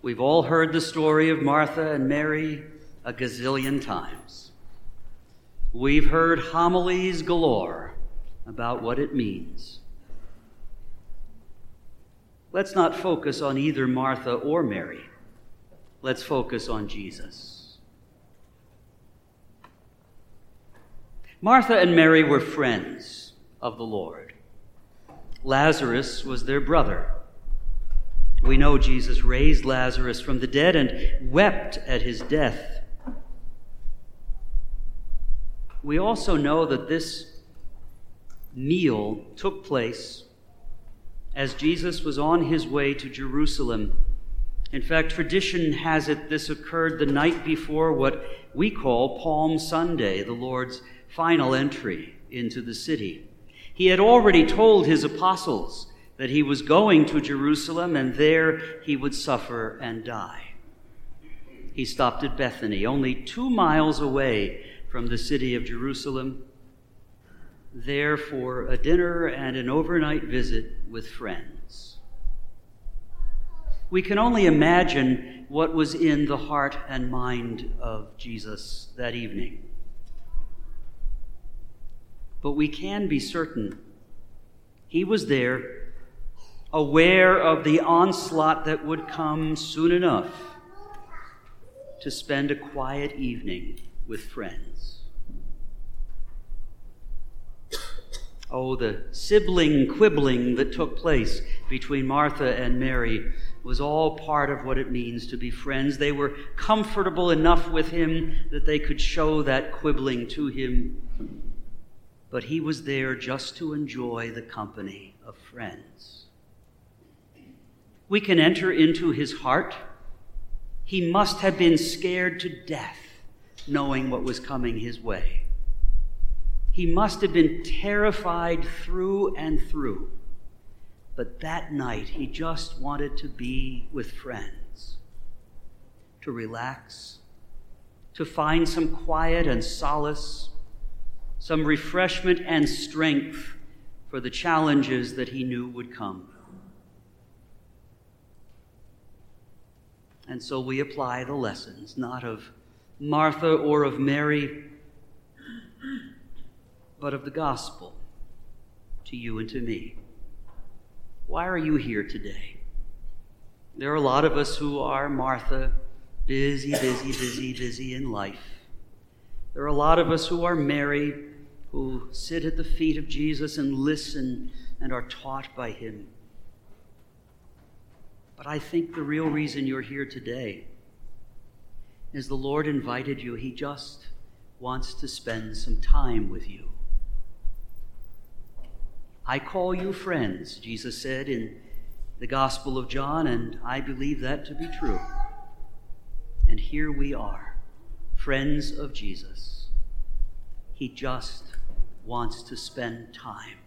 We've all heard the story of Martha and Mary a gazillion times. We've heard homilies galore about what it means. Let's not focus on either Martha or Mary. Let's focus on Jesus. Martha and Mary were friends of the Lord. Lazarus was their brother. We know Jesus raised Lazarus from the dead and wept at his death. We also know that this meal took place as Jesus was on his way to Jerusalem. In fact, tradition has it this occurred the night before what we call Palm Sunday, the Lord's final entry into the city. He had already told his apostles that he was going to Jerusalem and there he would suffer and die. He stopped at Bethany, only two miles away from the city of Jerusalem, there for a dinner and an overnight visit with friends. We can only imagine what was in the heart and mind of Jesus that evening. But we can be certain he was there aware of the onslaught that would come soon enough to spend a quiet evening with friends. Oh, the sibling quibbling that took place between Martha and Mary was all part of what it means to be friends. They were comfortable enough with him that they could show that quibbling to him, but he was there just to enjoy the company of friends we can enter into his heart. He must have been scared to death knowing what was coming his way. He must have been terrified through and through. But that night, he just wanted to be with friends, to relax, to find some quiet and solace, some refreshment and strength for the challenges that he knew would come. And so we apply the lessons, not of Martha or of Mary, but of the gospel to you and to me. Why are you here today? There are a lot of us who are Martha, busy, busy, busy, busy in life. There are a lot of us who are Mary, who sit at the feet of Jesus and listen and are taught by him. But I think the real reason you're here today is the Lord invited you. He just wants to spend some time with you. I call you friends, Jesus said in the Gospel of John, and I believe that to be true. And here we are, friends of Jesus. He just wants to spend time